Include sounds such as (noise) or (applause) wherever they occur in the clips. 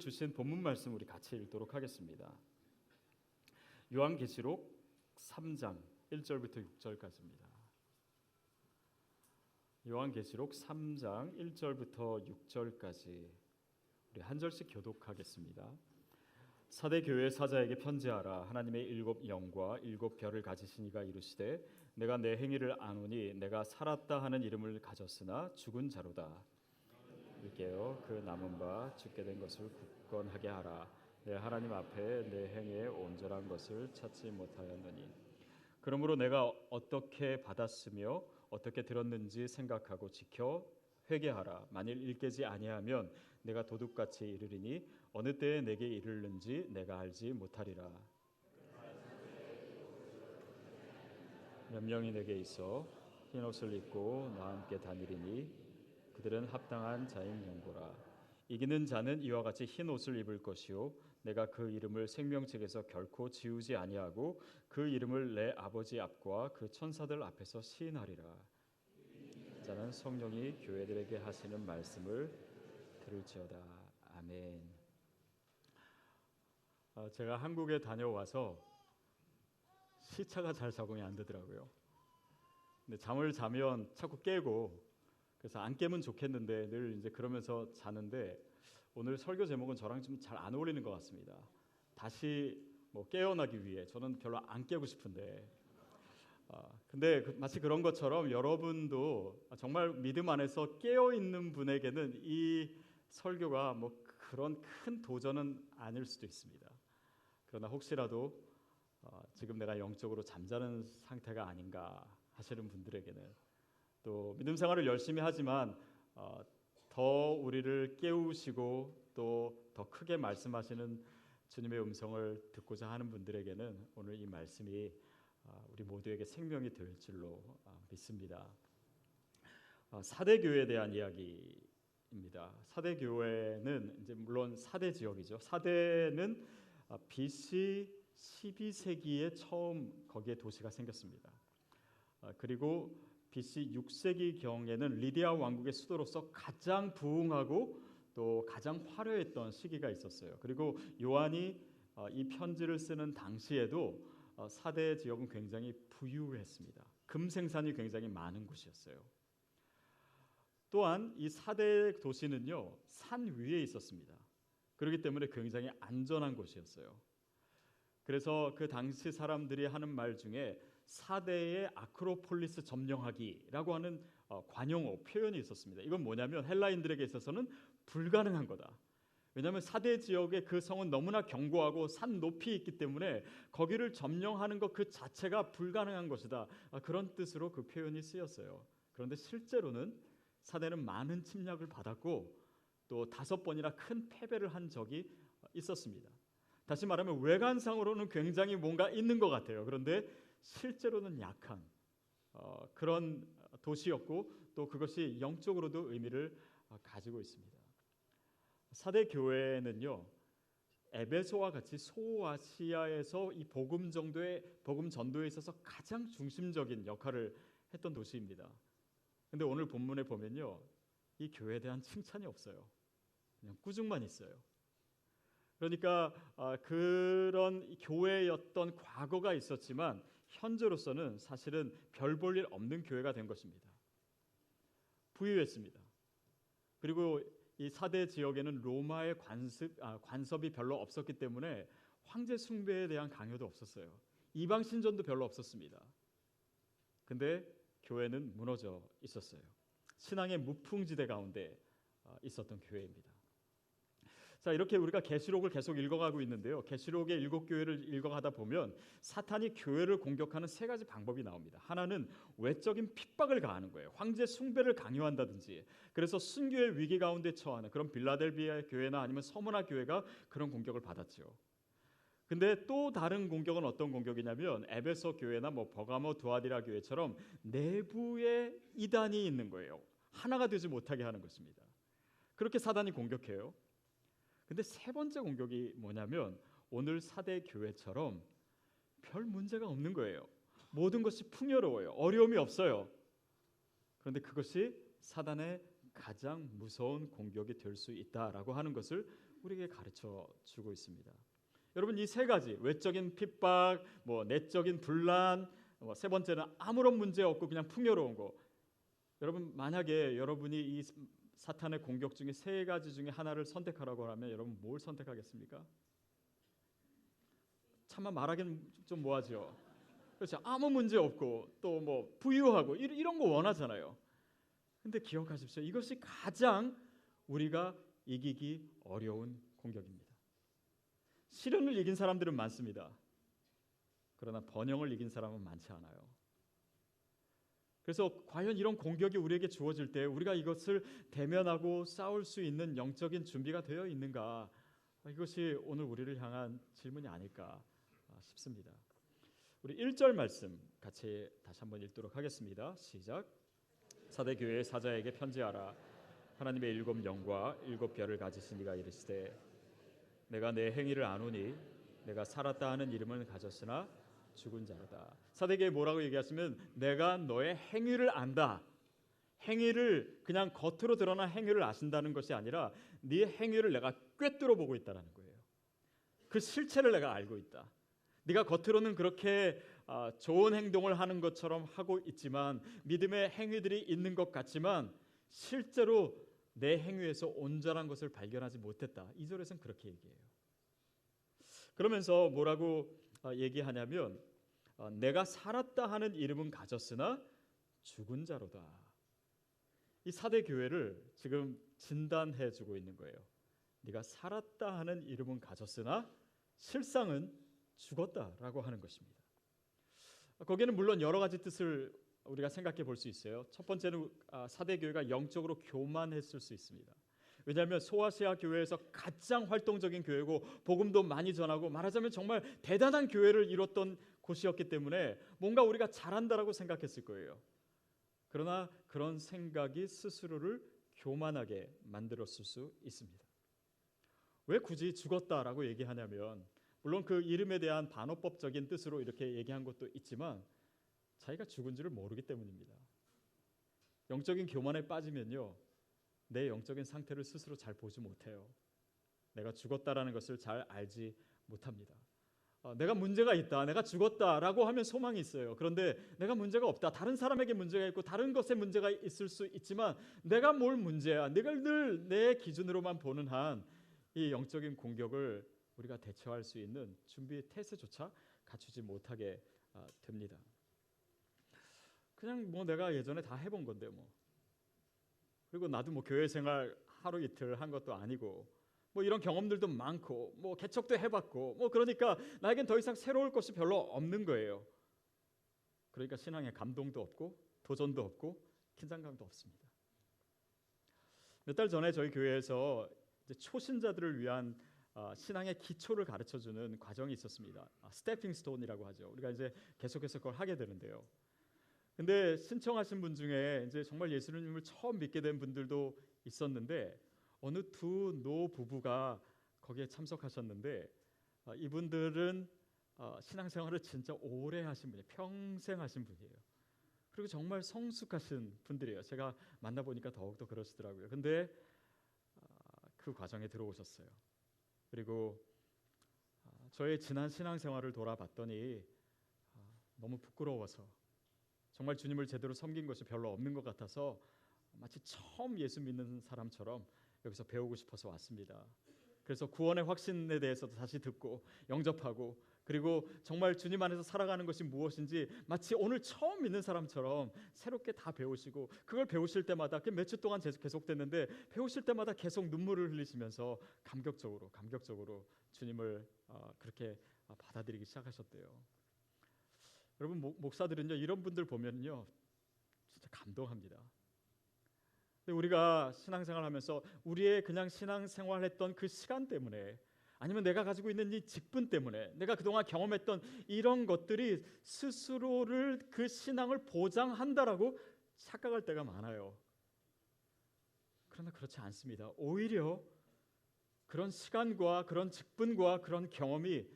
주신 본문 말씀 우리 같이 읽도록 하겠습니다. 요한계시록 3장 1절부터 6절까지입니다. 요한계시록 3장 1절부터 6절까지 우리 한 절씩 교독하겠습니다. 사대 교회 사자에게 편지하라 하나님의 일곱 영과 일곱 별을 가지신 이가 이르시되 내가 내 행위를 아노니 내가 살았다 하는 이름을 가졌으나 죽은 자로다 이게요 그 남은 바 죽게 된 것을 굳건하게 하라. 내 하나님 앞에 내 행위의 온전한 것을 찾지 못하였느니. 그러므로 내가 어떻게 받았으며 어떻게 들었는지 생각하고 지켜 회개하라. 만일 일깨지 아니하면 내가 도둑같이 이르리니 어느 때에 내게 이르는지 내가 알지 못하리라. 몇 명이 내게 있어 흰 옷을 입고 나와 함께 다니리니 그들은 합당한 자인 연고라. 이기는 자는 이와 같이 흰 옷을 입을 것이요. 내가 그 이름을 생명책에서 결코 지우지 아니하고 그 이름을 내 아버지 앞과 그 천사들 앞에서 시인하리라. 자는 성령이 교회들에게 하시는 말씀을 들을지어다. 아멘. 어, 제가 한국에 다녀와서 시차가 잘 적응이 안 되더라고요. 근데 잠을 자면 자꾸 깨고 그래서 안 깨면 좋겠는데 늘 이제 그러면서 자는데 오늘 설교 제목은 저랑 좀 잘 안 어울리는 것 같습니다. 다시 뭐 깨어나기 위해 저는 별로 안 깨고 싶은데 아, 근데 그, 마치 그런 것처럼 여러분도 정말 믿음 안에서 깨어 있는 분에게는 이 설교가 뭐 그런 큰 도전은 아닐 수도 있습니다. 그러나 혹시라도 어, 지금 내가 영적으로 잠자는 상태가 아닌가 하시는 분들에게는 또 믿음 생활을 열심히 하지만 어, 더 우리를 깨우시고 또 더 크게 말씀하시는 주님의 음성을 듣고자 하는 분들에게는 오늘 이 말씀이 어, 우리 모두에게 생명이 될 줄로 어, 믿습니다. 어, 사대 교회에 대한 이야기입니다. 사대 교회는 이제 물론 사대 지역이죠. 사대는 어, BC 12세기에 처음 거기에 도시가 생겼습니다. 어, 그리고 BC 6세기 경에는 리디아 왕국의 수도로서 가장 부흥하고 또 가장 화려했던 시기가 있었어요. 그리고 요한이 어, 이 편지를 쓰는 당시에도 어, 사대 지역은 굉장히 부유했습니다. 금 생산이 굉장히 많은 곳이었어요. 또한 이 사대 도시는요 산 위에 있었습니다. 그렇기 때문에 굉장히 안전한 곳이었어요. 그래서 그 당시 사람들이 하는 말 중에 사대의 아크로폴리스 점령하기라고 하는 어, 관용어 표현이 있었습니다. 이건 뭐냐면 헬라인들에게 있어서는 불가능한 거다. 왜냐하면 사대 지역의 그 성은 너무나 견고하고 산 높이 있기 때문에 거기를 점령하는 것 그 자체가 불가능한 것이다. 아, 그런 뜻으로 그 표현이 쓰였어요. 그런데 실제로는 사대는 많은 침략을 받았고 또 다섯 번이나 큰 패배를 한 적이 있었습니다. 다시 말하면 외관상으로는 굉장히 뭔가 있는 것 같아요. 그런데 실제로는 약한 어, 그런 도시였고 또 그것이 영적으로도 의미를 어, 가지고 있습니다. 사대 교회는요 에베소와 같이 소아시아에서 이 복음 정도의 복음 전도에 있어서 가장 중심적인 역할을 했던 도시입니다. 근데 오늘 본문에 보면요 이 교회에 대한 칭찬이 없어요. 그냥 꾸중만 있어요. 그러니까 아, 그런 교회였던 과거가 있었지만 현재로서는 사실은 별 볼 일 없는 교회가 된 것입니다. 부유했습니다. 그리고 이 사대 지역에는 로마의 관습, 아, 관섭이 별로 없었기 때문에 황제 숭배에 대한 강요도 없었어요. 이방 신전도 별로 없었습니다. 근데 교회는 무너져 있었어요. 신앙의 무풍지대 가운데 아, 있었던 교회입니다. 자 이렇게 우리가 계시록을 계속 읽어가고 있는데요. 계시록의 일곱 교회를 읽어가다 보면 사탄이 교회를 공격하는 세 가지 방법이 나옵니다. 하나는 외적인 핍박을 가하는 거예요. 황제 숭배를 강요한다든지. 그래서 순교의 위기 가운데 처하는 그런 빌라델비아 교회나 아니면 서머나 교회가 그런 공격을 받았죠. 근데 또 다른 공격은 어떤 공격이냐면 에베소 교회나 뭐 버가모 두아디라 교회처럼 내부에 이단이 있는 거예요. 하나가 되지 못하게 하는 것입니다. 그렇게 사단이 공격해요. 근데 세 번째 공격이 뭐냐면 오늘 사대 교회처럼 별 문제가 없는 거예요. 모든 것이 풍요로워요. 어려움이 없어요. 그런데 그것이 사단의 가장 무서운 공격이 될 수 있다라고 하는 것을 우리에게 가르쳐 주고 있습니다. 여러분 이 세 가지 외적인 핍박, 뭐 내적인 분란, 뭐 세 번째는 아무런 문제 없고 그냥 풍요로운 거. 여러분 만약에 여러분이 이 사탄의 공격 중에 세 가지 중에 하나를 선택하라고 하면 여러분 뭘 선택하겠습니까? 참만 말하기는 좀 뭐하죠. 그렇죠. 아무 문제 없고 또 뭐 부유하고 이런 거 원하잖아요. 근데 기억하십시오. 이것이 가장 우리가 이기기 어려운 공격입니다. 시련을 이긴 사람들은 많습니다. 그러나 번영을 이긴 사람은 많지 않아요. 그래서 과연 이런 공격이 우리에게 주어질 때 우리가 이것을 대면하고 싸울 수 있는 영적인 준비가 되어 있는가? 이것이 오늘 우리를 향한 질문이 아닐까 싶습니다. 우리 1절 말씀 같이 다시 한번 읽도록 하겠습니다. 시작. 사대 교회 사자에게 편지하라. 하나님의 일곱 영과 일곱 별을 가지신 이가 이르시되 내가 내 행위를 아노니 내가 살았다 하는 이름은 가졌으나 죽은 자로다. 사대교회 뭐라고 얘기하시면 내가 너의 행위를 안다. 행위를 그냥 겉으로 드러난 행위를 아신다는 것이 아니라 네 행위를 내가 꿰뚫어 보고 있다라는 거예요. 그 실체를 내가 알고 있다. 네가 겉으로는 그렇게 아, 좋은 행동을 하는 것처럼 하고 있지만 믿음의 행위들이 있는 것 같지만 실제로 내 행위에서 온전한 것을 발견하지 못했다. 이 절에서는 그렇게 얘기해요. 그러면서 뭐라고 아, 얘기하냐면 아, 내가 살았다 하는 이름은 가졌으나 죽은 자로다. 이 사대 교회를 지금 진단해 주고 있는 거예요. 네가 살았다 하는 이름은 가졌으나 실상은 죽었다라고 하는 것입니다. 거기에는 물론 여러 가지 뜻을 우리가 생각해 볼 수 있어요. 첫 번째는 아, 사대 교회가 영적으로 교만했을 수 있습니다. 왜냐하면 소아시아 교회에서 가장 활동적인 교회고 복음도 많이 전하고 말하자면 정말 대단한 교회를 이뤘던 곳이었기 때문에 뭔가 우리가 잘한다라고 생각했을 거예요. 그러나 그런 생각이 스스로를 교만하게 만들었을 수 있습니다. 왜 굳이 죽었다라고 얘기하냐면 물론 그 이름에 대한 반어법적인 뜻으로 이렇게 얘기한 것도 있지만 자기가 죽은지를 모르기 때문입니다. 영적인 교만에 빠지면요. 내 영적인 상태를 스스로 잘 보지 못해요. 내가 죽었다라는 것을 잘 알지 못합니다. 어, 내가 문제가 있다, 내가 죽었다라고 하면 소망이 있어요. 그런데 내가 문제가 없다, 다른 사람에게 문제가 있고 다른 것에 문제가 있을 수 있지만 내가 뭘 문제야? 내가 늘 내 기준으로만 보는 한 이 영적인 공격을 우리가 대처할 수 있는 준비 태세조차 갖추지 못하게 아, 됩니다. 그냥 뭐 내가 예전에 다 해본 건데 뭐. 그리고 나도 뭐 교회 생활 하루 이틀 한 것도 아니고 뭐 이런 경험들도 많고 뭐 개척도 해봤고 뭐 그러니까 나에겐 더 이상 새로울 것이 별로 없는 거예요. 그러니까 신앙에 감동도 없고 도전도 없고 긴장감도 없습니다. 몇 달 전에 저희 교회에서 초신자들을 위한 어, 신앙의 기초를 가르쳐 주는 과정이 있었습니다. 아, stepping stone이라고 하죠. 우리가 이제 계속해서 그걸 하게 되는데요. 근데 신청하신 분 중에 이제 정말 예수님을 처음 믿게 된 분들도 있었는데 어느 두 노 부부가 거기에 참석하셨는데 어, 이분들은 어, 신앙생활을 진짜 오래 하신 분이에요. 평생 하신 분이에요. 그리고 정말 성숙하신 분들이에요. 제가 만나 보니까 더욱더 그러시더라고요. 근데 그 과정에 들어오셨어요. 그리고 아, 저의 지난 신앙생활을 돌아봤더니 아, 너무 부끄러워서 정말 주님을 제대로 섬긴 것이 별로 없는 것 같아서 마치 처음 예수 믿는 사람처럼 여기서 배우고 싶어서 왔습니다. 그래서 구원의 확신에 대해서도 다시 듣고 영접하고 그리고 정말 주님 안에서 살아가는 것이 무엇인지 마치 오늘 처음 믿는 사람처럼 새롭게 다 배우시고 그걸 배우실 때마다 몇 주 동안 계속됐는데 배우실 때마다 계속 눈물을 흘리시면서 감격적으로 감격적으로 주님을 어, 그렇게 어, 받아들이기 시작하셨대요. 여러분 목 사들은요 이런 분들 보면요 진짜 감동합니다. 근데 우리가 신앙생활 하면서 우리의 그냥 신앙생활 했던 그 시간 때문에 아니면 내가 가지고 있는 이 직분 때문에 내가 그동안 경험했던 이런 것들이 스스로를 그 신앙을 보장한다라고 착각할 때가 많아요. 그러나 그렇지 않습니다. 오히려 그런 시간과 그런 직분과 그런 경험이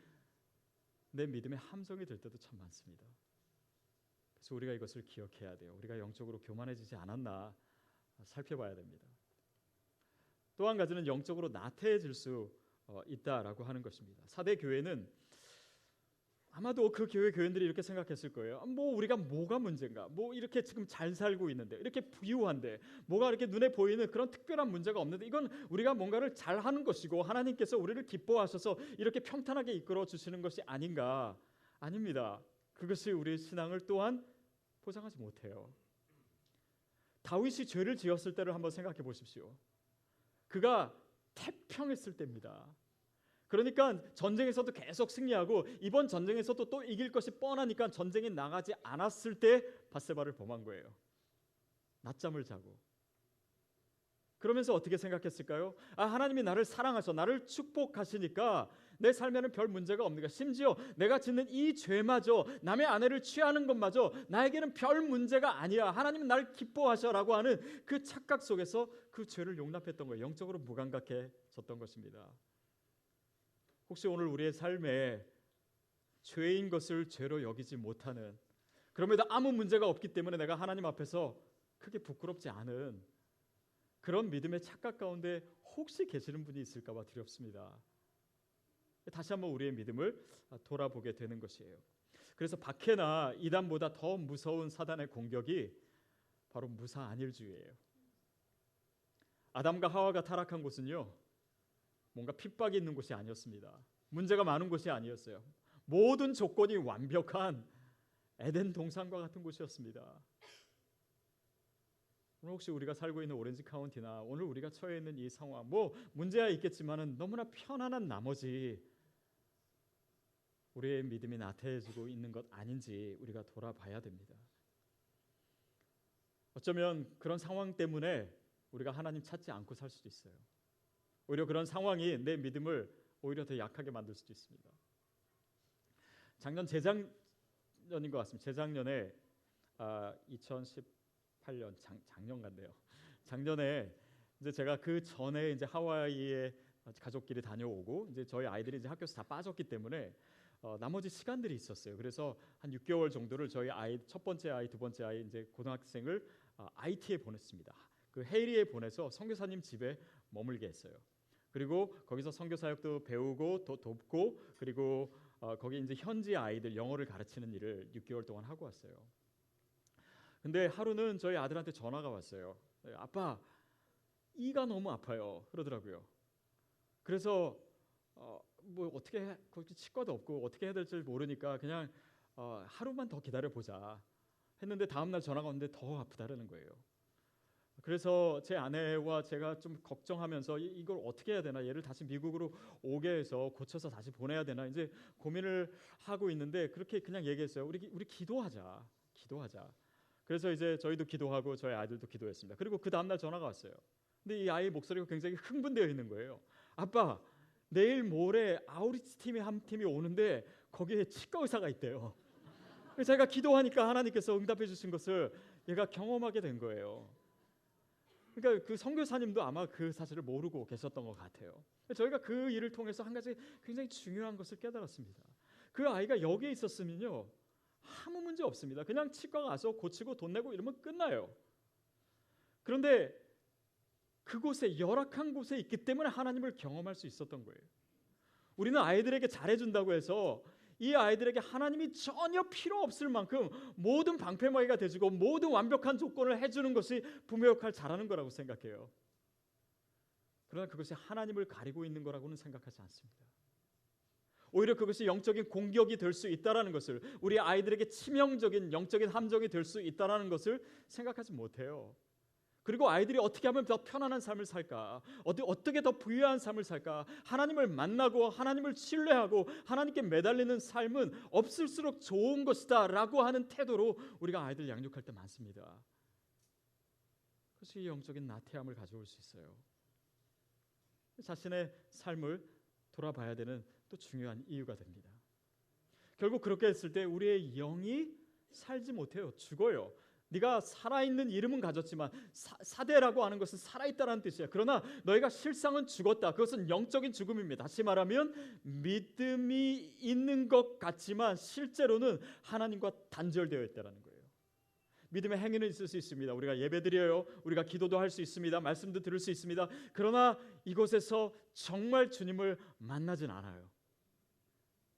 내 믿음의 함성이 될 때도 참 많습니다. 그래서 우리가 이것을 기억해야 돼요. 우리가 영적으로 교만해지지 않았나 살펴봐야 됩니다. 또 한 가지는 영적으로 나태해질 수 어, 있다라고 하는 것입니다. 사대 교회는 아마도 그 교회 교인들이 이렇게 생각했을 거예요. 아, 뭐 우리가 뭐가 문제인가? 뭐 이렇게 지금 잘 살고 있는데 이렇게 부유한데 뭐가 이렇게 눈에 보이는 그런 특별한 문제가 없는데 이건 우리가 뭔가를 잘 하는 것이고 하나님께서 우리를 기뻐하셔서 이렇게 평탄하게 이끌어 주시는 것이 아닌가? 아닙니다. 그것이 우리의 신앙을 또한 보장하지 못해요. 다윗이 죄를 지었을 때를 한번 생각해 보십시오. 그가 태평했을 때입니다. 그러니까 전쟁에서도 계속 승리하고 이번 전쟁에서도 또 이길 것이 뻔하니까 전쟁에 나가지 않았을 때 바세바를 범한 거예요. 낮잠을 자고. 그러면서 어떻게 생각했을까요? 아 하나님이 나를 사랑하셔 나를 축복하시니까 내 삶에는 별 문제가 없는가 심지어 내가 짓는 이 죄마저 남의 아내를 취하는 것마저 나에게는 별 문제가 아니야. 하나님은 나를 기뻐하셔라고 하는 그 착각 속에서 그 죄를 용납했던 거예요. 영적으로 무감각해졌던 것입니다. 혹시 오늘 우리의 삶에 죄인 것을 죄로 여기지 못하는 그럼에도 아무 문제가 없기 때문에 내가 하나님 앞에서 크게 부끄럽지 않은 그런 믿음의 착각 가운데 혹시 계시는 분이 있을까 봐 두렵습니다. 다시 한번 우리의 믿음을 돌아보게 되는 것이에요. 그래서 박해나 이단보다 더 무서운 사단의 공격이 바로 무사 안일주의예요. 아담과 하와가 타락한 곳은요. 뭔가 핍박이 있는 곳이 아니었습니다. 문제가 많은 곳이 아니었어요. 모든 조건이 완벽한 에덴 동산과 같은 곳이었습니다. 오늘 혹시 우리가 살고 있는 오렌지 카운티나 오늘 우리가 처해 있는 이 상황 뭐 문제야 있겠지만은 너무나 편안한 나머지 우리의 믿음이 나태해지고 있는 것 아닌지 우리가 돌아봐야 됩니다. 어쩌면 그런 상황 때문에 우리가 하나님 찾지 않고 살 수도 있어요. 오히려 그런 상황이 내 믿음을 오히려 더 약하게 만들 수도 있습니다. 작년 재작년인 것 같습니다. 재작년에 아, 2018년 작, 작년 같네요. 작년에 이제 제가 그 전에 이제 하와이에 가족끼리 다녀오고 이제 저희 아이들이 이제 학교에서 다 빠졌기 때문에 어, 나머지 시간들이 있었어요. 그래서 한 6개월 정도를 저희 아이 첫 번째 아이, 두 번째 아이 이제 고등학생을 어, IT에 보냈습니다. 그 헤이리에 보내서 선교사님 집에 머물게 했어요. 그리고 거기서 선교 사역도 배우고 도, 돕고 그리고 어, 거기 이제 현지 아이들 영어를 가르치는 일을 6개월 동안 하고 왔어요. 근데 하루는 저희 아들한테 전화가 왔어요. 네, 아빠 이가 너무 아파요. 그러더라고요. 그래서 어, 뭐 어떻게 해, 거기 치과도 없고 어떻게 해야 될지 모르니까 그냥 어, 하루만 더 기다려 보자 했는데 다음 날 전화가 왔는데 더 아프다라는 거예요. 그래서 제 아내와 제가 좀 걱정하면서 이, 걸 어떻게 해야 되나 얘를 다시 미국으로 오게 해서 고쳐서 다시 보내야 되나 이제 고민을 하고 있는데 그렇게 그냥 얘기했어요. 우리 우리 기도하자. 기도하자. 그래서 이제 저희도 기도하고 저희 아이들도 기도했습니다. 그리고 그 다음 날 전화가 왔어요. 근데 이 아이 목소리가 굉장히 흥분되어 있는 거예요. 아빠, 내일 모레 아우리치 팀이 한 팀이 오는데 거기에 치과 의사가 있대요. 제가 기도하니까 하나님께서 응답해 주신 것을 얘가 경험하게 된 거예요. 그러니까 그 선교사님도 아마 그 사실을 모르고 계셨던 것 같아요. 저희가 그 일을 통해서 한 가지 굉장히 중요한 것을 깨달았습니다. 그 아이가 여기에 있었으면요 아무 문제 없습니다. 그냥 치과 가서 고치고 돈 내고 이러면 끝나요. 그런데 그곳에 열악한 곳에 있기 때문에 하나님을 경험할 수 있었던 거예요. 우리는 아이들에게 잘해준다고 해서 이 아이들에게 하나님이 전혀 필요 없을 만큼 모든 방패막이가 되주고 모든 완벽한 조건을 해주는 것이 부모 역할 잘하는 거라고 생각해요. 그러나 그것이 하나님을 가리고 있는 거라고는 생각하지 않습니다. 오히려 그것이 영적인 공격이 될 수 있다라는 것을 우리 아이들에게 치명적인 영적인 함정이 될 수 있다라는 것을 생각하지 못해요. 그리고 아이들이 어떻게 하면 더 편안한 삶을 살까? 어떻게 더 부유한 삶을 살까? 하나님을 만나고 하나님을 신뢰하고 하나님께 매달리는 삶은 없을수록 좋은 것이다라고 하는 태도로 우리가 아이들 양육할 때 많습니다. 그것이 영적인 나태함을 가져올 수 있어요. 자신의 삶을 돌아봐야 되는 또 중요한 이유가 됩니다. 결국 그렇게 했을 때 우리의 영이 살지 못해요. 죽어요. 네가 살아있는 이름은 가졌지만 사, 대라고 하는 것은 살아있다라는 뜻이야. 그러나 너희가 실상은 죽었다. 그것은 영적인 죽음입니다. 다시 말하면 믿음이 있는 것 같지만 실제로는 하나님과 단절되어 있다라는 거예요. 믿음의 행위는 있을 수 있습니다. 우리가 예배드려요. 우리가 기도도 할 수 있습니다. 말씀도 들을 수 있습니다. 그러나 이곳에서 정말 주님을 만나진 않아요.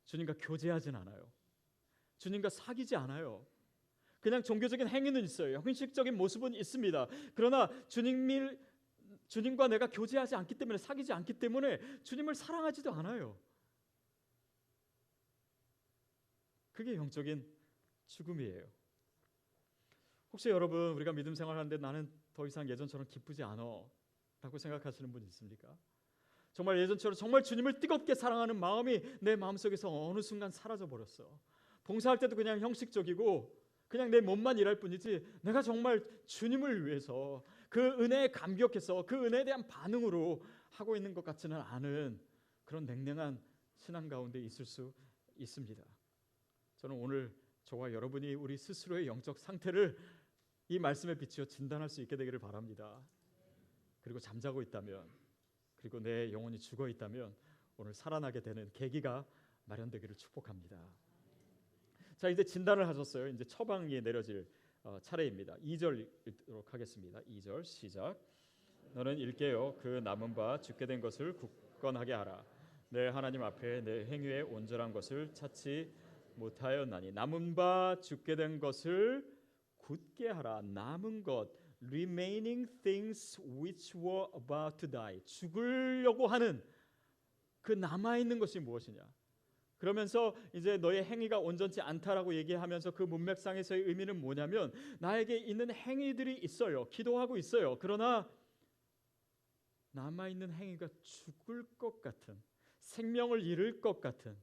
주님과 교제하진 않아요. 주님과 사귀지 않아요. 그냥 종교적인 행위는 있어요. 형식적인 모습은 있습니다. 그러나 주님을 주님과 내가 교제하지 않기 때문에 사귀지 않기 때문에 주님을 사랑하지도 않아요. 그게 영적인 죽음이에요. 혹시 여러분 우리가 믿음 생활하는데 나는 더 이상 예전처럼 기쁘지 않아라고 생각하시는 분 있습니까? 정말 예전처럼 정말 주님을 뜨겁게 사랑하는 마음이 내 마음속에서 어느 순간 사라져 버렸어. 봉사할 때도 그냥 형식적이고 그냥 내 몸만 일할 뿐이지 내가 정말 주님을 위해서 그 은혜에 감격해서 그 은혜에 대한 반응으로 하고 있는 것 같지는 않은 그런 냉랭한 신앙 가운데 있을 수 있습니다. 저는 오늘 저와 여러분이 우리 스스로의 영적 상태를 이 말씀에 비추어 진단할 수 있게 되기를 바랍니다. 그리고 잠자고 있다면 그리고 내 영혼이 죽어 있다면 오늘 살아나게 되는 계기가 마련되기를 축복합니다. 자 이제 진단을 하셨어요. 이제 처방이 내려질 어, 차례입니다. 2절 읽도록 하겠습니다. 2절 시작. 너는 일깨어 그 남은 바 죽게 된 것을 굳건하게 하라. 내 하나님 앞에 내 행위의 온전한 것을 찾지 못하였나니 남은 바 죽게 된 것을 굳게 하라. 남은 것 remaining things which were about to die. 죽으려고 하는 그 남아 있는 것이 무엇이냐? 그러면서 이제 너의 행위가 온전치 않다라고 얘기하면서 그 문맥상에서의 의미는 뭐냐면 나에게 있는 행위들이 있어요. 기도하고 있어요. 그러나 남아 있는 행위가 죽을 것 같은 생명을 잃을 것 같은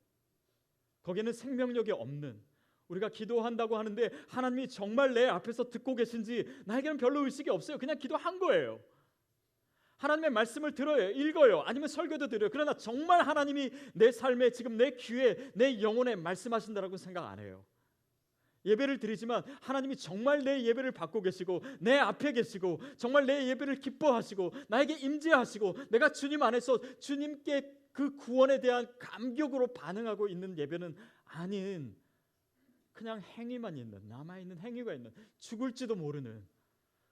거기에는 생명력이 없는 우리가 기도한다고 하는데 하나님이 정말 내 앞에서 듣고 계신지 나에게는 별로 의식이 없어요. 그냥 기도한 거예요. 하나님의 말씀을 들어요. 읽어요. 아니면 설교도 들어요. 그러나 정말 하나님이 내 삶에 지금 내 귀에 내 영혼에 말씀하신다라고 생각 안 해요. 예배를 드리지만 하나님이 정말 내 예배를 받고 계시고 내 앞에 계시고 정말 내 예배를 기뻐하시고 나에게 임재하시고 내가 주님 안에서 주님께 그 구원에 대한 감격으로 반응하고 있는 예배는 아닌 그냥 행위만 있는 남아 있는 행위가 있는 죽을지도 모르는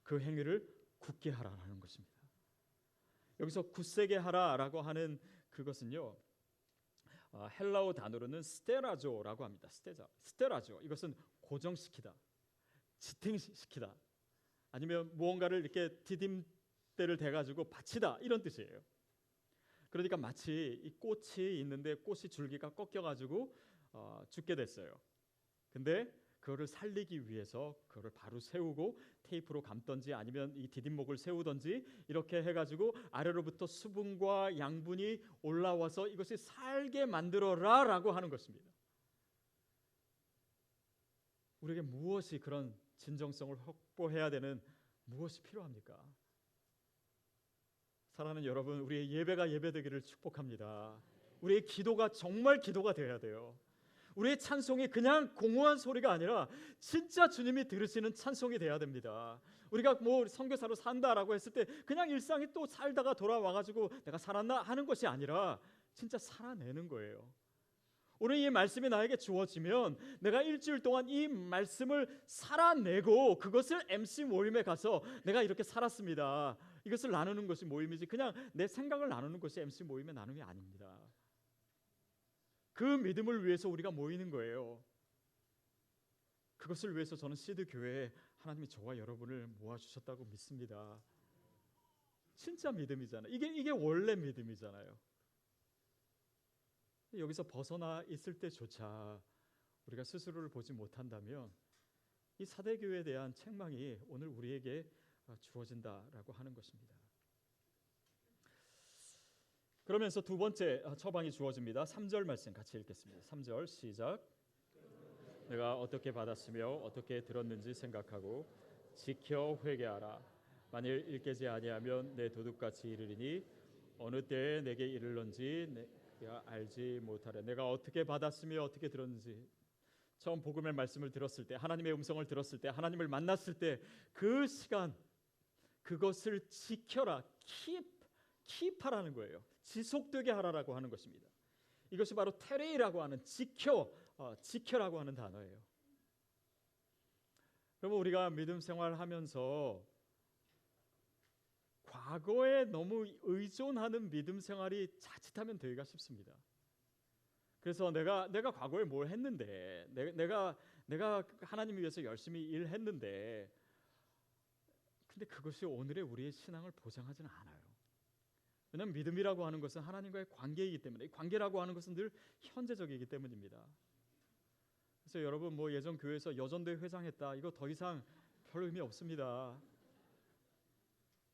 그 행위를 굳게 하라는 것입니다. 여기서 굳세게 하라라고 하는 그것은요. 어, 헬라어 단어로는 스테라조라고 합니다. 스테자, 스테라조. 이것은 고정시키다, 지탱시키다, 아니면 무언가를 이렇게 디딤대를 대가지고 받치다 이런 뜻이에요. 그러니까 마치 이 꽃이 있는데 꽃이 줄기가 꺾여가지고 어, 죽게 됐어요. 근데 그거를 살리기 위해서 그거를 바로 세우고 테이프로 감던지 아니면 이 디딤목을 세우던지 이렇게 해가지고 아래로부터 수분과 양분이 올라와서 이것이 살게 만들어라라고 하는 것입니다. 우리에게 무엇이 그런 진정성을 확보해야 되는 무엇이 필요합니까? 사랑하는 여러분, 우리의 예배가 예배되기를 축복합니다. 우리의 기도가 정말 기도가 되어야 돼요. 우리의 찬송이 그냥 공허한 소리가 아니라 진짜 주님이 들으시는 찬송이 돼야 됩니다. 우리가 뭐 선교사로 산다라고 했을 때 그냥 일상이 또 살다가 돌아와 가지고 내가 살았나 하는 것이 아니라 진짜 살아내는 거예요. 오늘 이 말씀이 나에게 주어지면 내가 일주일 동안 이 말씀을 살아내고 그것을 MC 모임에 가서 내가 이렇게 살았습니다. 이것을 나누는 것이 모임이지 그냥 내 생각을 나누는 것이 MC 모임의 나눔이 아닙니다. 그 믿음을 위해서 우리가 모이는 거예요. 그것을 위해서 저는 시드 교회에 하나님이 저와 여러분을 모아 주셨다고 믿습니다. 진짜 믿음이잖아요. 이게 이게 원래 믿음이잖아요. 여기서 벗어나 있을 때조차 우리가 스스로를 보지 못한다면 이 사대 교회에 대한 책망이 오늘 우리에게 주어진다라고 하는 것입니다. 그러면서 두 번째 처방이 주어집니다. 3절 말씀 같이 읽겠습니다. 3절 시작. 내가 어떻게 받았으며 어떻게 들었는지 생각하고 지켜 회개하라. 만일 읽게지 아니하면 내 도둑같이 이르리니 어느 때에 내게 이르런지 내가 알지 못하래. 내가 어떻게 받았으며 어떻게 들었는지 처음 복음의 말씀을 들었을 때 하나님의 음성을 들었을 때 하나님을 만났을 때 그 시간 그것을 지켜라. keep keep하라는 거예요. 지속되게 하라라고 하는 것입니다. 이것이 바로 테레이라고 하는 지켜 어, 지켜라고 하는 단어예요. 여러분 우리가 믿음 생활하면서 과거에 너무 의존하는 믿음 생활이 자칫하면 되기가 쉽습니다. 그래서 내가 내가 과거에 뭘 했는데 내, 내가 내가 하나님을 위해서 열심히 일했는데 근데 그것이 오늘의 우리의 신앙을 보장하지는 않아요. 왜냐하면 믿음이라고 하는 것은 하나님과의 관계이기 때문에 관계라고 하는 것은 늘 현재적이기 때문입니다. 그래서 여러분 뭐 예전 교회에서 여전대 회장했다 이거 더 이상 별 의미 없습니다.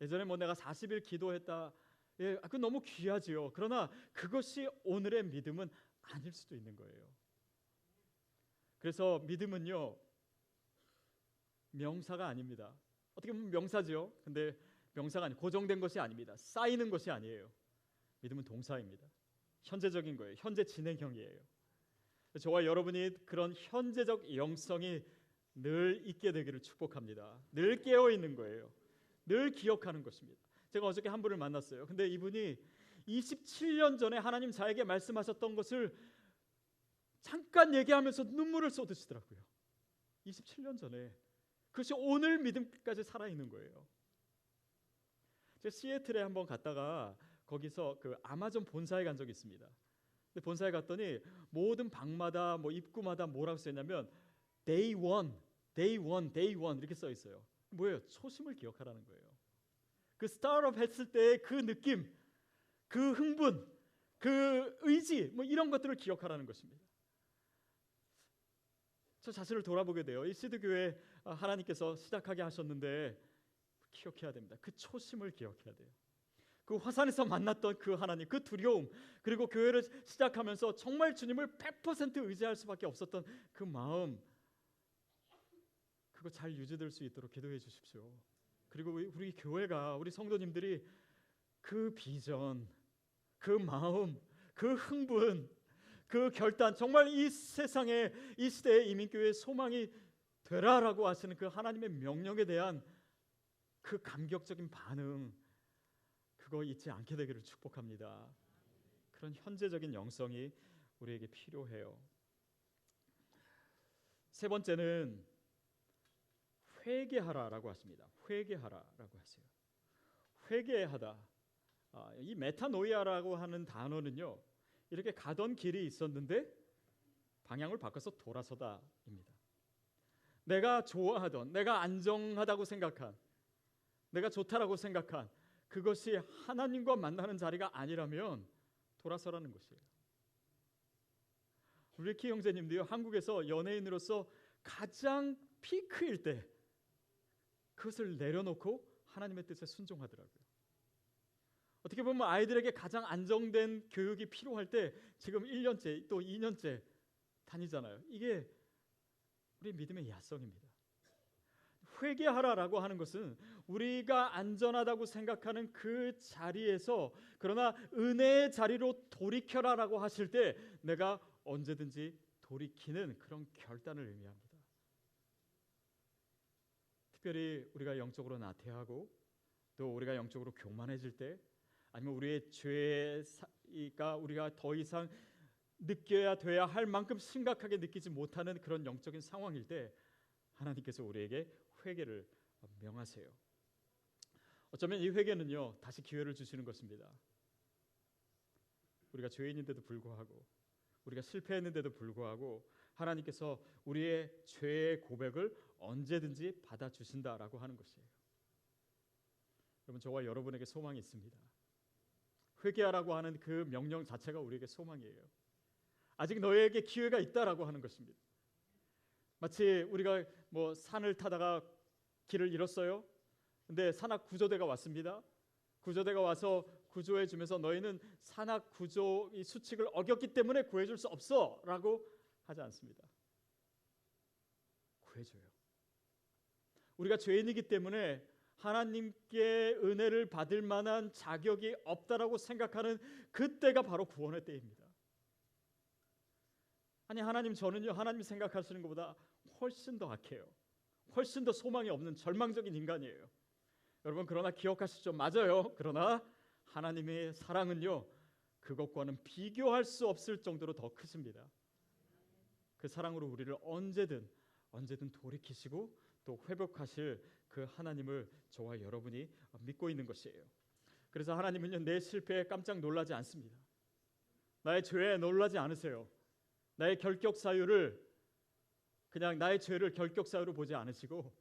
예전에 뭐 내가 40일 기도했다. 예, 그 너무 귀하지요. 그러나 그것이 오늘의 믿음은 아닐 수도 있는 거예요. 그래서 믿음은요 명사가 아닙니다. 어떻게 보면 명사지요. 근데 명사가 아니 고정된 것이 아닙니다. 쌓이는 것이 아니에요. 믿음은 동사입니다. 현재적인 거예요. 현재 진행형이에요. 저와 여러분이 그런 현재적 영성이 늘 있게 되기를 축복합니다. 늘 깨어 있는 거예요. 늘 기억하는 것입니다. 제가 어저께 한 분을 만났어요. 근데 이분이 27년 전에 하나님 자에게 말씀하셨던 것을 잠깐 얘기하면서 눈물을 쏟으시더라고요. 27년 전에 그것이 오늘 믿음까지 살아 있는 거예요. 제가 시애틀에 한번 갔다가 거기서 그 아마존 본사에 간 적이 있습니다. 근데 본사에 갔더니 모든 방마다 뭐 입구마다 뭐라고 써 있냐면 day one, day one, day one 이렇게 써 있어요. 뭐예요? 초심을 기억하라는 거예요. 그 스타트업 했을 때의 그 느낌, 그 흥분, 그 의지, 뭐 이런 것들을 기억하라는 것입니다. 저 자신을 돌아보게 돼요. 이 시드 교회 하나님께서 시작하게 하셨는데 기억해야 됩니다. 그 초심을 기억해야 돼요. 그 화산에서 만났던 그 하나님, 그 두려움, 그리고 교회를 시작하면서 정말 주님을 100% 의지할 수밖에 없었던 그 마음, 그거 잘 유지될 수 있도록 기도해 주십시오. 그리고 우리 교회가 우리 성도님들이 그 비전, 그 마음, 그 흥분, 그 결단 정말 이 세상에 이 시대의 이민교회의 소망이 되라라고 하시는 그 하나님의 명령에 대한 그 감격적인 반응 그거 잊지 않게 되기를 축복합니다. 그런 현재적인 영성이 우리에게 필요해요. 세 번째는 회개하라라고 하십니다. 회개하라라고 하세요. 회개하다. 아, 이 메타노이아라고 하는 단어는요. 이렇게 가던 길이 있었는데 방향을 바꿔서 돌아서다입니다. 내가 좋아하던, 내가 안정하다고 생각한, 내가 좋다라고 생각한 그것이 하나님과 만나는 자리가 아니라면 돌아서라는 것이에요. 우리 키 형제님도요 한국에서 연예인으로서 가장 피크일 때 그것을 내려놓고 하나님의 뜻에 순종하더라고요. 어떻게 보면 아이들에게 가장 안정된 교육이 필요할 때 지금 1년째 또 2년째 다니잖아요. 이게 우리 믿음의 야성입니다. 회개하라라고 하는 것은 우리가 안전하다고 생각하는 그 자리에서 그러나 은혜의 자리로 돌이켜라라고 하실 때 내가 언제든지 돌이키는 그런 결단을 의미합니다. 특별히 우리가 영적으로 나태하고 또 우리가 영적으로 교만해질 때 아니면 우리의 죄가 우리가 더 이상 느껴야 돼야 할 만큼 심각하게 느끼지 못하는 그런 영적인 상황일 때 하나님께서 우리에게 회개를 명하세요. 어쩌면 이 회개는요 다시 기회를 주시는 것입니다. 우리가 죄인인데도 불구하고 우리가 실패했는데도 불구하고 하나님께서 우리의 죄의 고백을 언제든지 받아 주신다라고 하는 것이에요. 여러분 저와 여러분에게 소망이 있습니다. 회개하라고 하는 그 명령 자체가 우리에게 소망이에요. 아직 너에게 기회가 있다라고 하는 것입니다. 마치 우리가 뭐 산을 타다가 길을 잃었어요. 근데 산악 구조대가 왔습니다. 구조대가 와서 구조해 주면서 너희는 산악 구조 이 수칙을 어겼기 때문에 구해 줄 수 없어라고 하지 않습니다. 구해 줘요. 우리가 죄인이기 때문에 하나님께 은혜를 받을 만한 자격이 없다라고 생각하는 그때가 바로 구원의 때입니다. 아니 하나님 저는요 하나님 생각하시는 것보다 훨씬 더 악해요. 훨씬 더 소망이 없는 절망적인 인간이에요. 여러분 그러나 기억하시죠? 맞아요. 그러나 하나님의 사랑은요 그것과는 비교할 수 없을 정도로 더 크십니다. 그 사랑으로 우리를 언제든 언제든 돌이키시고 또 회복하실 그 하나님을 저와 여러분이 믿고 있는 것이에요. 그래서 하나님은요 내 실패에 깜짝 놀라지 않습니다. 나의 죄에 놀라지 않으세요. 나의 결격 사유를 그냥 나의 죄를 결격 사유로 보지 않으시고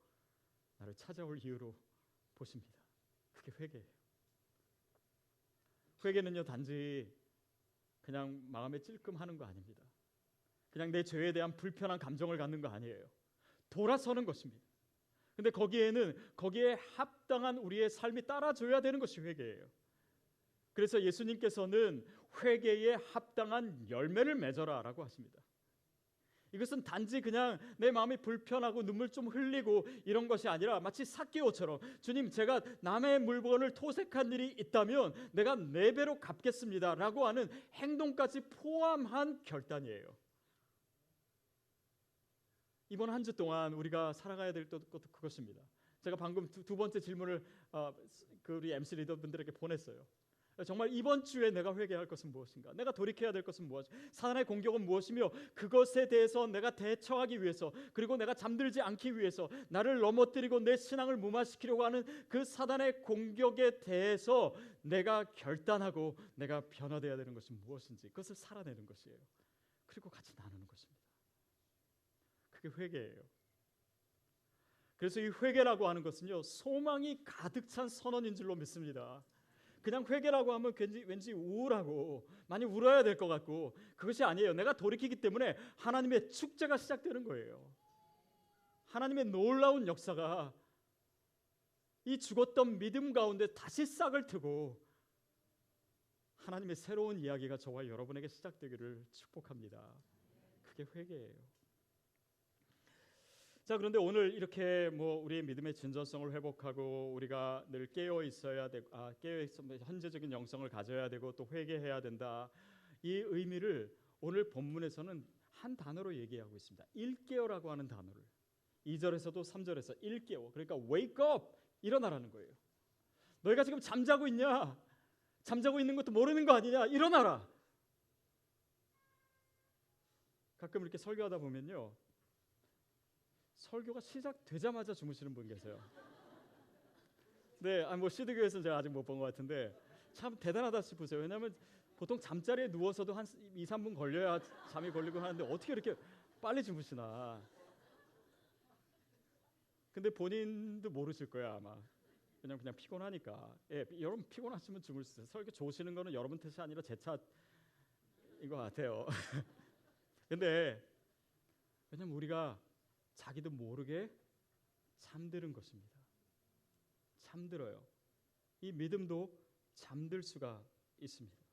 나를 찾아올 이유로 보십니다. 그게 회개예요. 회개는요 단지 그냥 마음에 찔끔하는 거 아닙니다. 그냥 내 죄에 대한 불편한 감정을 갖는 거 아니에요. 돌아서는 것입니다. 근데 거기에는 거기에 합당한 우리의 삶이 따라줘야 되는 것이 회개예요. 그래서 예수님께서는 회개에 합당한 열매를 맺어라라고 하십니다. 이것은 단지 그냥 내 마음이 불편하고 눈물 좀 흘리고 이런 것이 아니라 마치 사기오처럼 주님 제가 남의 물건을 토색한 일이 있다면 내가 네 배로 갚겠습니다라고 하는 행동까지 포함한 결단이에요. 이번 한 주 동안 우리가 살아가야 될 것도 그것입니다. 제가 방금 두, 두 번째 질문을 어, 그 우리 MC 리더분들에게 보냈어요. 정말 이번 주에 내가 회개할 것은 무엇인가? 내가 돌이켜야 될 것은 무엇? 사단의 공격은 무엇이며 그것에 대해서 내가 대처하기 위해서 그리고 내가 잠들지 않기 위해서 나를 넘어뜨리고 내 신앙을 무마시키려고 하는 그 사단의 공격에 대해서 내가 결단하고 내가 변화되어야 되는 것이 무엇인지 그것을 살아내는 것이에요. 그리고 같이 나누는 것입니다. 그게 회개예요. 그래서 이 회개라고 하는 것은요 소망이 가득 찬 선언인 줄로 믿습니다. 그냥 회개라고 하면 왠지, 왠지 우울하고 많이 울어야 될 것 같고 그것이 아니에요. 내가 돌이키기 때문에 하나님의 축제가 시작되는 거예요. 하나님의 놀라운 역사가 이 죽었던 믿음 가운데 다시 싹을 트고 하나님의 새로운 이야기가 저와 여러분에게 시작되기를 축복합니다. 그게 회개예요. 자 그런데 오늘 이렇게 뭐 우리의 믿음의 진전성을 회복하고 우리가 늘 깨어 있어야 되고 아, 깨어 있어 현재적인 영성을 가져야 되고 또 회개해야 된다 이 의미를 오늘 본문에서는 한 단어로 얘기하고 있습니다. 일깨어라고 하는 단어를 2절에서도 3절에서 일깨어 그러니까 wake up 일어나라는 거예요. 너희가 지금 잠자고 있냐? 잠자고 있는 것도 모르는 거 아니냐? 일어나라. 가끔 이렇게 설교하다 보면요. 설교가 시작되자마자 주무시는 분 계세요. 네, 아니 뭐 시드 교회에서는 제가 아직 못 본 것 같은데 참 대단하다 싶으세요. 왜냐하면 보통 잠자리에 누워서도 한 2, 3분 걸려야 잠이 걸리고 하는데 어떻게 이렇게 빨리 주무시나. 근데 본인도 모르실 거야 아마. 그냥 그냥 피곤하니까. 예, 여러분 피곤하시면 주무세요. 설교 좋으시는 거는 여러분 탓이 아니라 제 탓인 것 같아요. (laughs) 근데 왜냐면 우리가 자기도 모르게 잠드는 것입니다. 잠들어요. 이 믿음도 잠들 수가 있습니다.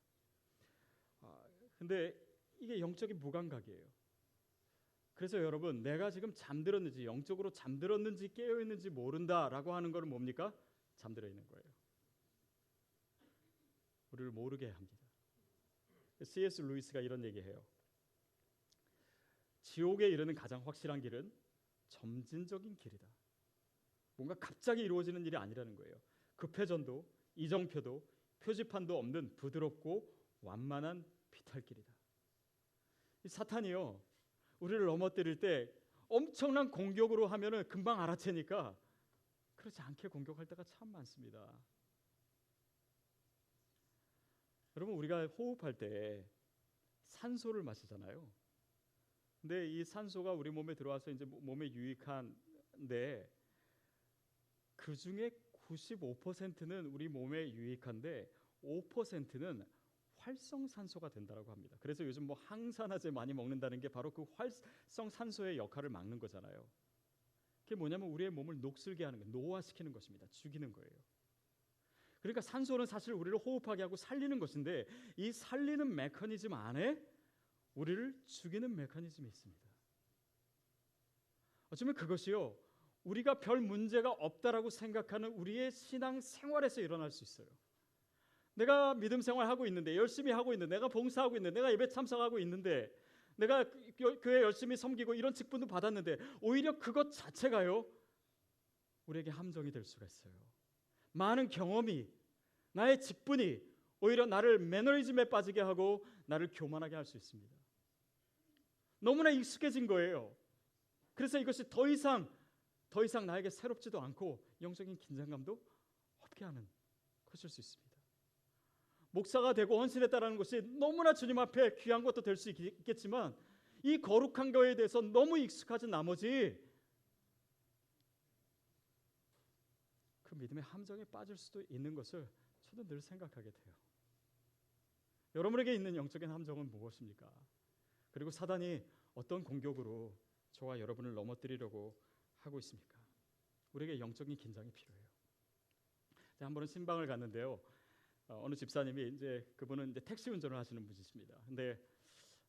아, 근데 이게 영적인 무감각이에요. 그래서 여러분 내가 지금 잠들었는지 영적으로 잠들었는지 깨어 있는지 모른다라고 하는 것은 뭡니까? 잠들어 있는 거예요. 우리를 모르게 합니다. C.S. 루이스가 이런 얘기해요. 지옥에 이르는 가장 확실한 길은 점진적인 길이다. 뭔가 갑자기 이루어지는 일이 아니라는 거예요. 급회전도 이정표도 표지판도 없는 부드럽고 완만한 비탈길이다. 이 사탄이요 우리를 넘어뜨릴 때 엄청난 공격으로 하면은 금방 알아채니까 그렇지 않게 공격할 때가 참 많습니다. 여러분 우리가 호흡할 때 산소를 마시잖아요. 근데 이 산소가 우리 몸에 들어와서 이제 몸에 유익한데 그 중에 95%는 우리 몸에 유익한데 5%는 활성산소가 된다라고 합니다. 그래서 요즘 뭐 항산화제 많이 먹는다는 게 바로 그 활성산소의 역할을 막는 거잖아요. 그게 뭐냐면 우리의 몸을 녹슬게 하는 거, 노화시키는 것입니다. 죽이는 거예요. 그러니까 산소는 사실 우리를 호흡하게 하고 살리는 것인데 이 살리는 메커니즘 안에 우리를 죽이는 메커니즘이 있습니다. 어쩌면 그것이요. 우리가 별 문제가 없다라고 생각하는 우리의 신앙 생활에서 일어날 수 있어요. 내가 믿음 생활 하고 있는데 열심히 하고 있는데 내가 봉사하고 있는데 내가 예배 참석하고 있는데 내가 교회 열심히 섬기고 이런 직분도 받았는데 오히려 그것 자체가요. 우리에게 함정이 될 수가 있어요. 많은 경험이 나의 직분이 오히려 나를 매너리즘에 빠지게 하고 나를 교만하게 할 수 있습니다. 너무나 익숙해진 거예요. 그래서 이것이 더 이상 더 이상 나에게 새롭지도 않고 영적인 긴장감도 없게 하는 것일 수 있습니다. 목사가 되고 헌신했다라는 것이 너무나 주님 앞에 귀한 것도 될 수 있겠지만 이 거룩한 거에 대해서 너무 익숙하진 나머지 그 믿음의 함정에 빠질 수도 있는 것을 저도 늘 생각하게 돼요. 여러분에게 있는 영적인 함정은 무엇입니까? 그리고 사단이 어떤 공격으로 저와 여러분을 넘어뜨리려고 하고 있습니까? 우리에게 영적인 긴장이 필요해요. 자, 한 번은 신방을 갔는데요. 어, 느 집사님이 이제 그분은 이제 택시 운전을 하시는 분이십니다. 근데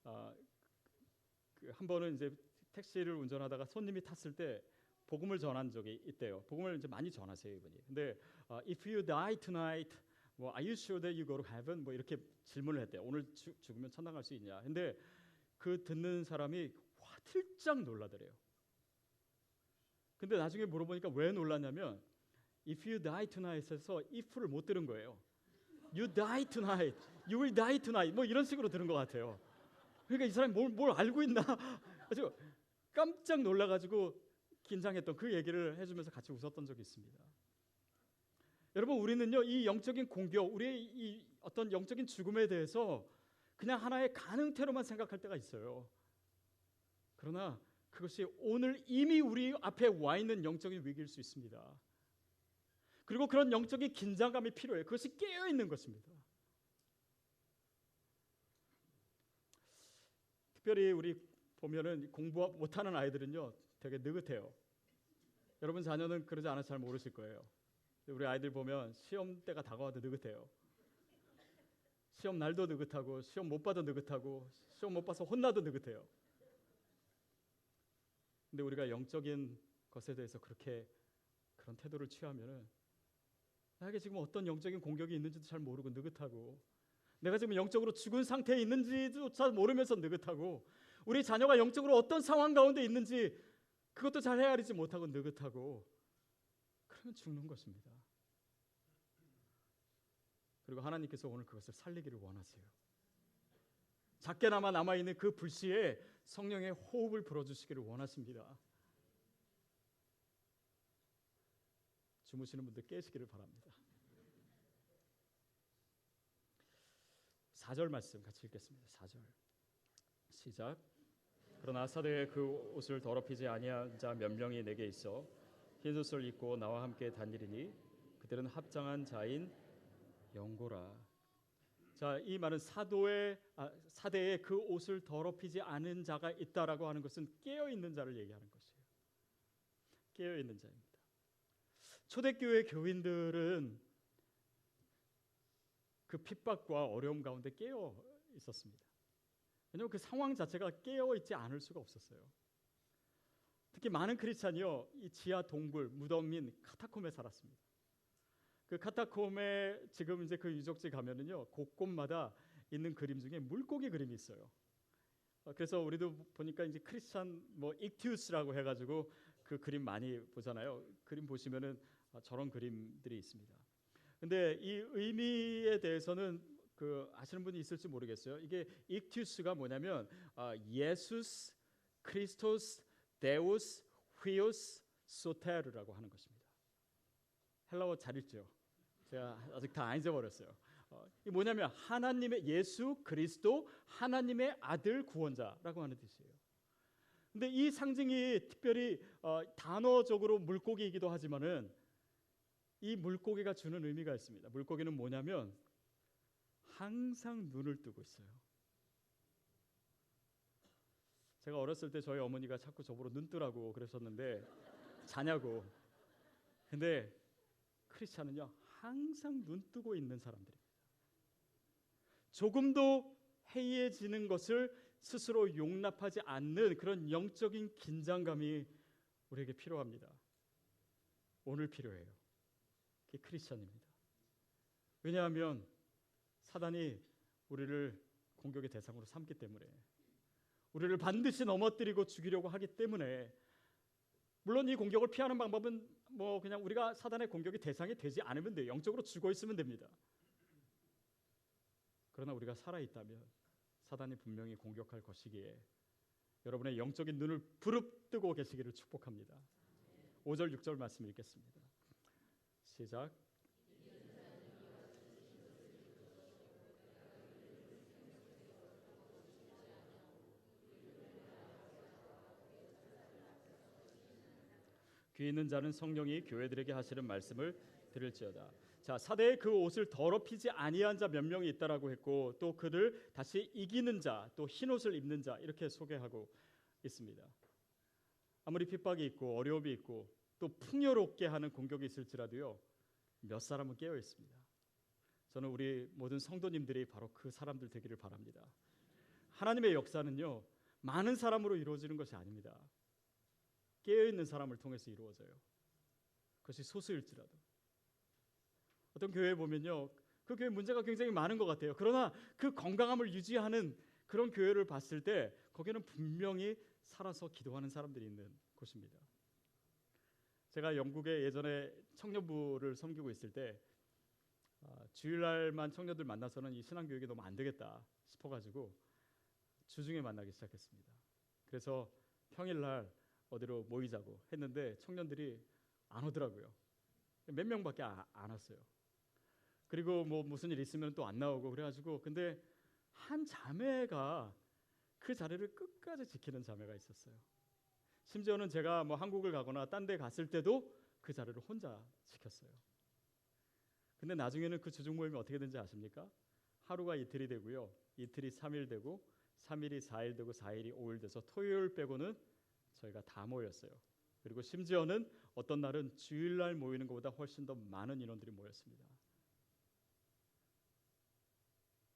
어, 그한 번은 이제 택시를 운전하다가 손님이 탔을 때 복음을 전한 적이 있대요. 복음을 이제 많이 전하세요 이분이. 근데 어, if you die tonight, 뭐 are you sure that you go to heaven? 뭐 이렇게 질문을 했대요. 오늘 주, 죽으면 천당 갈 수 있냐? 근데 그 듣는 사람이 화들짝 놀라더래요. 근데 나중에 물어보니까 왜 놀랐냐면 if you die tonight에서 if를 못 들은 거예요. You die tonight. You will die tonight. 뭐 이런 식으로 들은 것 같아요. 그러니까 이 사람이 뭘, 뭘 알고 있나 (laughs) 아주 깜짝 놀라가지고 긴장했던 그 얘기를 해주면서 같이 웃었던 적이 있습니다. 여러분 우리는요 이 영적인 공격, 우리의 이 어떤 영적인 죽음에 대해서 그냥 하나의 가능태로만 생각할 때가 있어요. 그러나 그것이 오늘 이미 우리 앞에 와 있는 영적인 위기일 수 있습니다. 그리고 그런 영적인 긴장감이 필요해요. 그것이 깨어 있는 것입니다. 특별히 우리 보면은 공부 못하는 아이들은요, 되게 느긋해요. 여러분 자녀는 그러지 않아서 잘 모르실 거예요. 우리 아이들 보면 시험 때가 다가와도 느긋해요. 시험 날도 느긋하고 시험 못 봐도 느긋하고 시험 못 봐서 혼나도 느긋해요. 근데 우리가 영적인 것에 대해서 그렇게 그런 태도를 취하면은 나에게 지금 어떤 영적인 공격이 있는지도 잘 모르고 느긋하고 내가 지금 영적으로 죽은 상태에 있는지조차 모르면서 느긋하고 우리 자녀가 영적으로 어떤 상황 가운데 있는지 그것도 잘 헤아리지 못하고 느긋하고 그러면 죽는 것입니다. 그리고 하나님께서 오늘 그것을 살리기를 원하세요. 작게나마 남아 있는 그 불씨에 성령의 호흡을 불어 주시기를 원하십니다. 주무시는 분들 깨시기를 바랍니다. 4절 말씀 같이 읽겠습니다. 4절. 시작. 그러나 사대에 그 옷을 더럽히지 아니한 자 몇 명이 내게 있어 흰 옷을 입고 나와 함께 다니리니 그들은 합장한 자인 영고라. 자, 이 말은 사도의 아, 사대에 그 옷을 더럽히지 않은 자가 있다라고 하는 것은 깨어 있는 자를 얘기하는 것이에요. 깨어 있는 자입니다. 초대교회 교인들은 그 핍박과 어려움 가운데 깨어 있었습니다. 왜냐하면 그 상황 자체가 깨어 있지 않을 수가 없었어요. 특히 많은 크리스찬이요 이 지하 동굴 무덤인 카타콤에 살았습니다. 그 카타콤에 지금 이제 그 유적지 가면은요 곳곳마다 있는 그림 중에 물고기 그림이 있어요. 어, 그래서 우리도 보니까 이제 크리스찬 뭐 ἰχθύς라고 해가지고 그 그림 많이 보잖아요. 그림 보시면은 아, 저런 그림들이 있습니다. 근데 이 의미에 대해서는 그 아시는 분이 있을지 모르겠어요. 이게 ἰχθύς가 뭐냐면 아, Ἰησοῦς Χριστός Θεοῦ Υἱός Σωτήρ라고 하는 것입니다. 헬라어 잘 읽죠. 제가 아직 다 안 잊어버렸어요. 어, 이 뭐냐면 하나님의 예수 그리스도 하나님의 아들 구원자라고 하는 뜻이에요. 근데 이 상징이 특별히 어, 단어적으로 물고기이기도 하지만은 이 물고기가 주는 의미가 있습니다. 물고기는 뭐냐면 항상 눈을 뜨고 있어요. 제가 어렸을 때 저희 어머니가 자꾸 저보러 눈 뜨라고 그러셨는데 자냐고. 근데 크리스찬은요 항상 눈 뜨고 있는 사람들입니다. 조금도 해이해지는 것을 스스로 용납하지 않는 그런 영적인 긴장감이 우리에게 필요합니다. 오늘 필요해요. 그게 크리스천입니다. 왜냐하면 사단이 우리를 공격의 대상으로 삼기 때문에 우리를 반드시 넘어뜨리고 죽이려고 하기 때문에 물론 이 공격을 피하는 방법은 뭐 그냥 우리가 사단의 공격이 대상이 되지 않으면 돼요. 영적으로 죽어 있으면 됩니다. 그러나 우리가 살아 있다면 사단이 분명히 공격할 것이기에 여러분의 영적인 눈을 부릅뜨고 계시기를 축복합니다. 5절 6절 말씀 읽겠습니다. 시작. 귀 있는 자는 성령이 교회들에게 하시는 말씀을 들을지어다. 자, 사대에 그 옷을 더럽히지 아니한 자 몇 명이 있다라고 했고 또 그를 다시 이기는 자, 또 흰 옷을 입는 자 이렇게 소개하고 있습니다. 아무리 핍박이 있고 어려움이 있고 또 풍요롭게 하는 공격이 있을지라도요. 몇 사람은 깨어 있습니다. 저는 우리 모든 성도님들이 바로 그 사람들 되기를 바랍니다. 하나님의 역사는요. 많은 사람으로 이루어지는 것이 아닙니다. 깨어 있는 사람을 통해서 이루어져요. 그것이 소수일지라도. 어떤 교회에 보면요. 그 교회 문제가 굉장히 많은 것 같아요. 그러나 그 건강함을 유지하는 그런 교회를 봤을 때 거기는 분명히 살아서 기도하는 사람들이 있는 곳입니다. 제가 영국에 예전에 청년부를 섬기고 있을 때 아, 주일날만 청년들 만나서는 이 신앙 교육이 너무 안 되겠다 싶어가지고 주중에 만나기 시작했습니다. 그래서 평일날 어디로 모이자고 했는데 청년들이 안 오더라고요. 몇 명밖에 아, 안 왔어요. 그리고 뭐 무슨 일 있으면 또 안 나오고 그래가지고 근데 한 자매가 그 자리를 끝까지 지키는 자매가 있었어요. 심지어는 제가 뭐 한국을 가거나 딴 데 갔을 때도 그 자리를 혼자 지켰어요. 근데 나중에는 그 주중 모임이 어떻게 된지 아십니까? 하루가 이틀이 되고요. 이틀이 3일 되고 3일이 4일 되고 4일이 5일 돼서 토요일 빼고는 저희가 다 모였어요. 그리고 심지어는 어떤 날은 주일날 모이는 것보다 훨씬 더 많은 인원들이 모였습니다.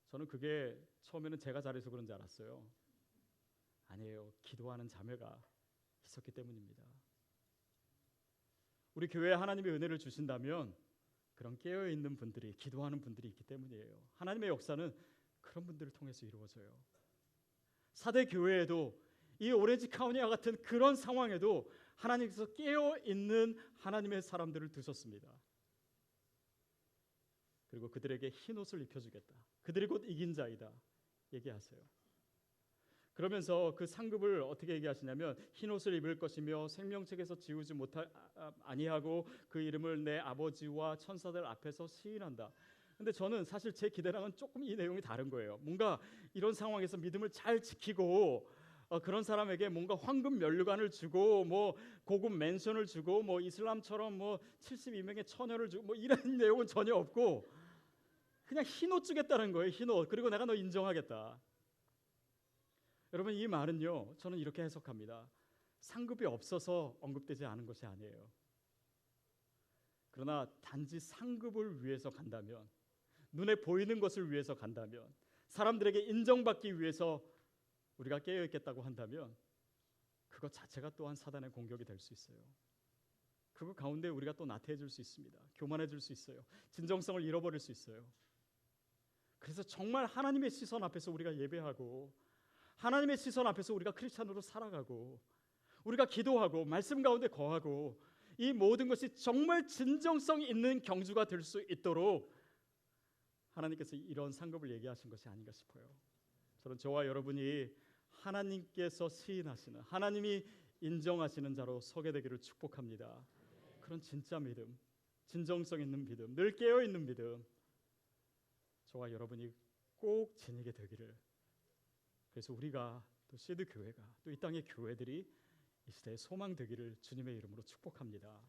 저는 그게 처음에는 제가 잘해서 그런 줄 알았어요. 아니에요. 기도하는 자매가 있었기 때문입니다. 우리 교회에 하나님의 은혜를 주신다면 그런 깨어 있는 분들이 기도하는 분들이 있기 때문이에요. 하나님의 역사는 그런 분들을 통해서 이루어져요. 사대 교회에도 이 오렌지 카운티와 같은 그런 상황에도 하나님께서 깨어 있는 하나님의 사람들을 두셨습니다. 그리고 그들에게 흰 옷을 입혀주겠다. 그들이 곧 이긴 자이다. 얘기하세요. 그러면서 그 상급을 어떻게 얘기하시냐면 흰 옷을 입을 것이며 생명책에서 지우지 못하 아, 아니하고 그 이름을 내 아버지와 천사들 앞에서 시인한다. 근데 저는 사실 제 기대랑은 조금 이 내용이 다른 거예요. 뭔가 이런 상황에서 믿음을 잘 지키고 어, 그런 사람에게 뭔가 황금 면류관을 주고 뭐 고급 맨션을 주고 뭐 이슬람처럼 뭐 72명의 처녀를 주고 뭐 이런 (laughs) 내용은 전혀 없고 그냥 흰옷 주겠다는 거예요. 흰 옷. 그리고 내가 너 인정하겠다. 여러분 이 말은요. 저는 이렇게 해석합니다. 상급이 없어서 언급되지 않은 것이 아니에요. 그러나 단지 상급을 위해서 간다면 눈에 보이는 것을 위해서 간다면 사람들에게 인정받기 위해서 우리가 깨어 있겠다고 한다면 그것 자체가 또한 사단의 공격이 될 수 있어요. 그거 가운데 우리가 또 나태해질 수 있습니다. 교만해질 수 있어요. 진정성을 잃어버릴 수 있어요. 그래서 정말 하나님의 시선 앞에서 우리가 예배하고 하나님의 시선 앞에서 우리가 크리스찬으로 살아가고 우리가 기도하고 말씀 가운데 거하고 이 모든 것이 정말 진정성 있는 경주가 될 수 있도록 하나님께서 이런 상급을 얘기하신 것이 아닌가 싶어요. 저는 저와 여러분이 하나님께서 시인하시는 하나님이 인정하시는 자로 서게 되기를 축복합니다. 그런 진짜 믿음, 진정성 있는 믿음, 늘 깨어 있는 믿음. 저와 여러분이 꼭 지니게 되기를. 그래서 우리가 또 시드 교회가 또 이 땅의 교회들이 이 시대의 소망 되기를 주님의 이름으로 축복합니다.